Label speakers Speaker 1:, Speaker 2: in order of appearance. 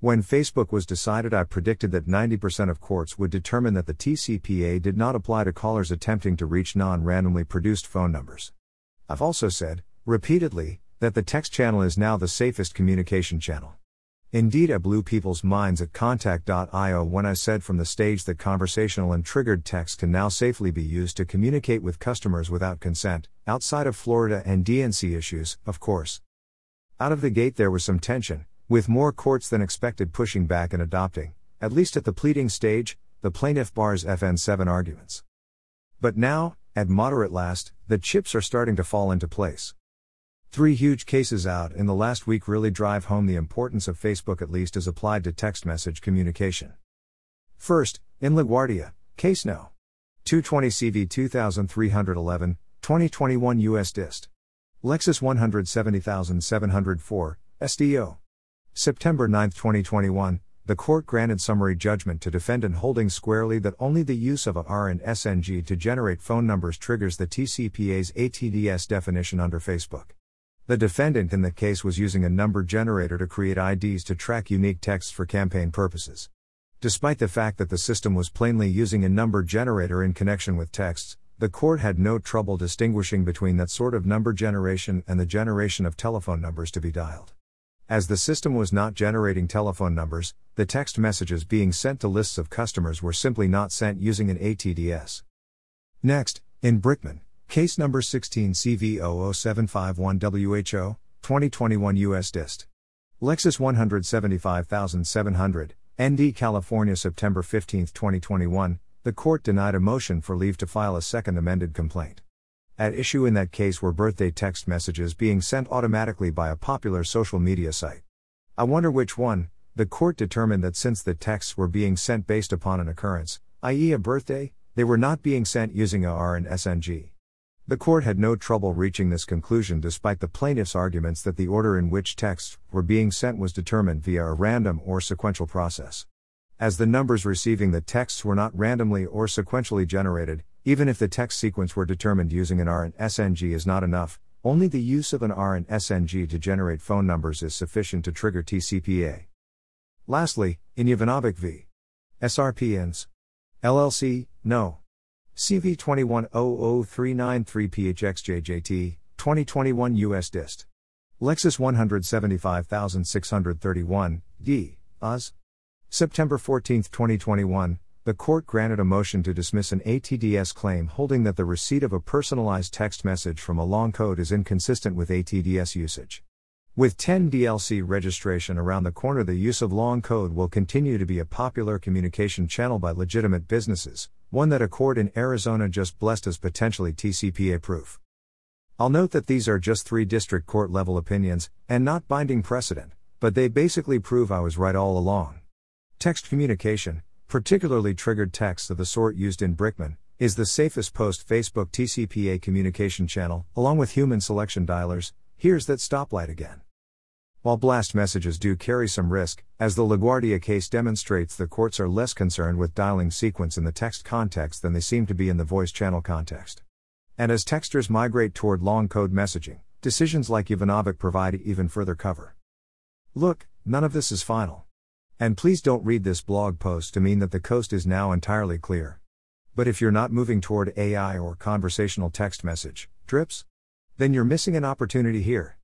Speaker 1: When Facebook was decided, I predicted that 90% of courts would determine that the TCPA did not apply to callers attempting to reach non randomly produced phone numbers. I've also said, repeatedly, that the text channel is now the safest communication channel. Indeed, I blew people's minds at contact.io when I said from the stage that conversational and triggered text can now safely be used to communicate with customers without consent, outside of Florida and DNC issues, of course. Out of the gate, there was some tension, with more courts than expected pushing back and adopting, at least at the pleading stage, the plaintiff bar's FN7 arguments. But now, at moderate last, the chips are starting to fall into place. Three huge cases out in the last week really drive home the importance of Facebook at least as applied to text message communication. First, in LaGuardia, case no. 220 CV 2311, 2021 US Dist. LEXIS 170704, SDO. September 9, 2021, the court granted summary judgment to defendant holding squarely that only the use of a R and SNG to generate phone numbers triggers the TCPA's ATDS definition under Facebook. The defendant in the case was using a number generator to create IDs to track unique texts for campaign purposes. Despite the fact that the system was plainly using a number generator in connection with texts, the court had no trouble distinguishing between that sort of number generation and the generation of telephone numbers to be dialed. As the system was not generating telephone numbers, the text messages being sent to lists of customers were simply not sent using an ATDS. Next, in Brickman, case number 16 CV00751WHO, 2021 US Dist. LEXIS 175700, ND California September 15, 2021, the court denied a motion for leave to file a second amended complaint. At issue in that case were birthday text messages being sent automatically by a popular social media site. I wonder which one, the court determined that since the texts were being sent based upon an occurrence, i.e., a birthday, they were not being sent using AR and SNG. The court had no trouble reaching this conclusion despite the plaintiff's arguments that the order in which texts were being sent was determined via a random or sequential process. As the numbers receiving the texts were not randomly or sequentially generated, even if the text sequence were determined using an R and SNG is not enough, only the use of an R and SNG to generate phone numbers is sufficient to trigger TCPA. Lastly, in Jovanovic v. SRPNs. LLC, no. CV 2100393PHXJJT, 2021 U.S. Dist. LEXIS 175631, D, Oz. September 14, 2021, the court granted a motion to dismiss an ATDS claim holding that the receipt of a personalized text message from a long code is inconsistent with ATDS usage. With 10 DLC registration around the corner, the use of long code will continue to be a popular communication channel by legitimate businesses, one that a court in Arizona just blessed as potentially TCPA proof. I'll note that these are just three district court level opinions, and not binding precedent, but they basically prove I was right all along. Text communication, particularly triggered text of the sort used in Brickman, is the safest post Facebook TCPA communication channel, along with human selection dialers. Here's that stoplight again. While blast messages do carry some risk, as the LaGuardia case demonstrates, the courts are less concerned with dialing sequence in the text context than they seem to be in the voice channel context. And as texters migrate toward long code messaging, decisions like Jovanovic provide even further cover. Look, none of this is final. And please don't read this blog post to mean that the coast is now entirely clear. But if you're not moving toward AI or conversational text message, drips, then you're missing an opportunity here.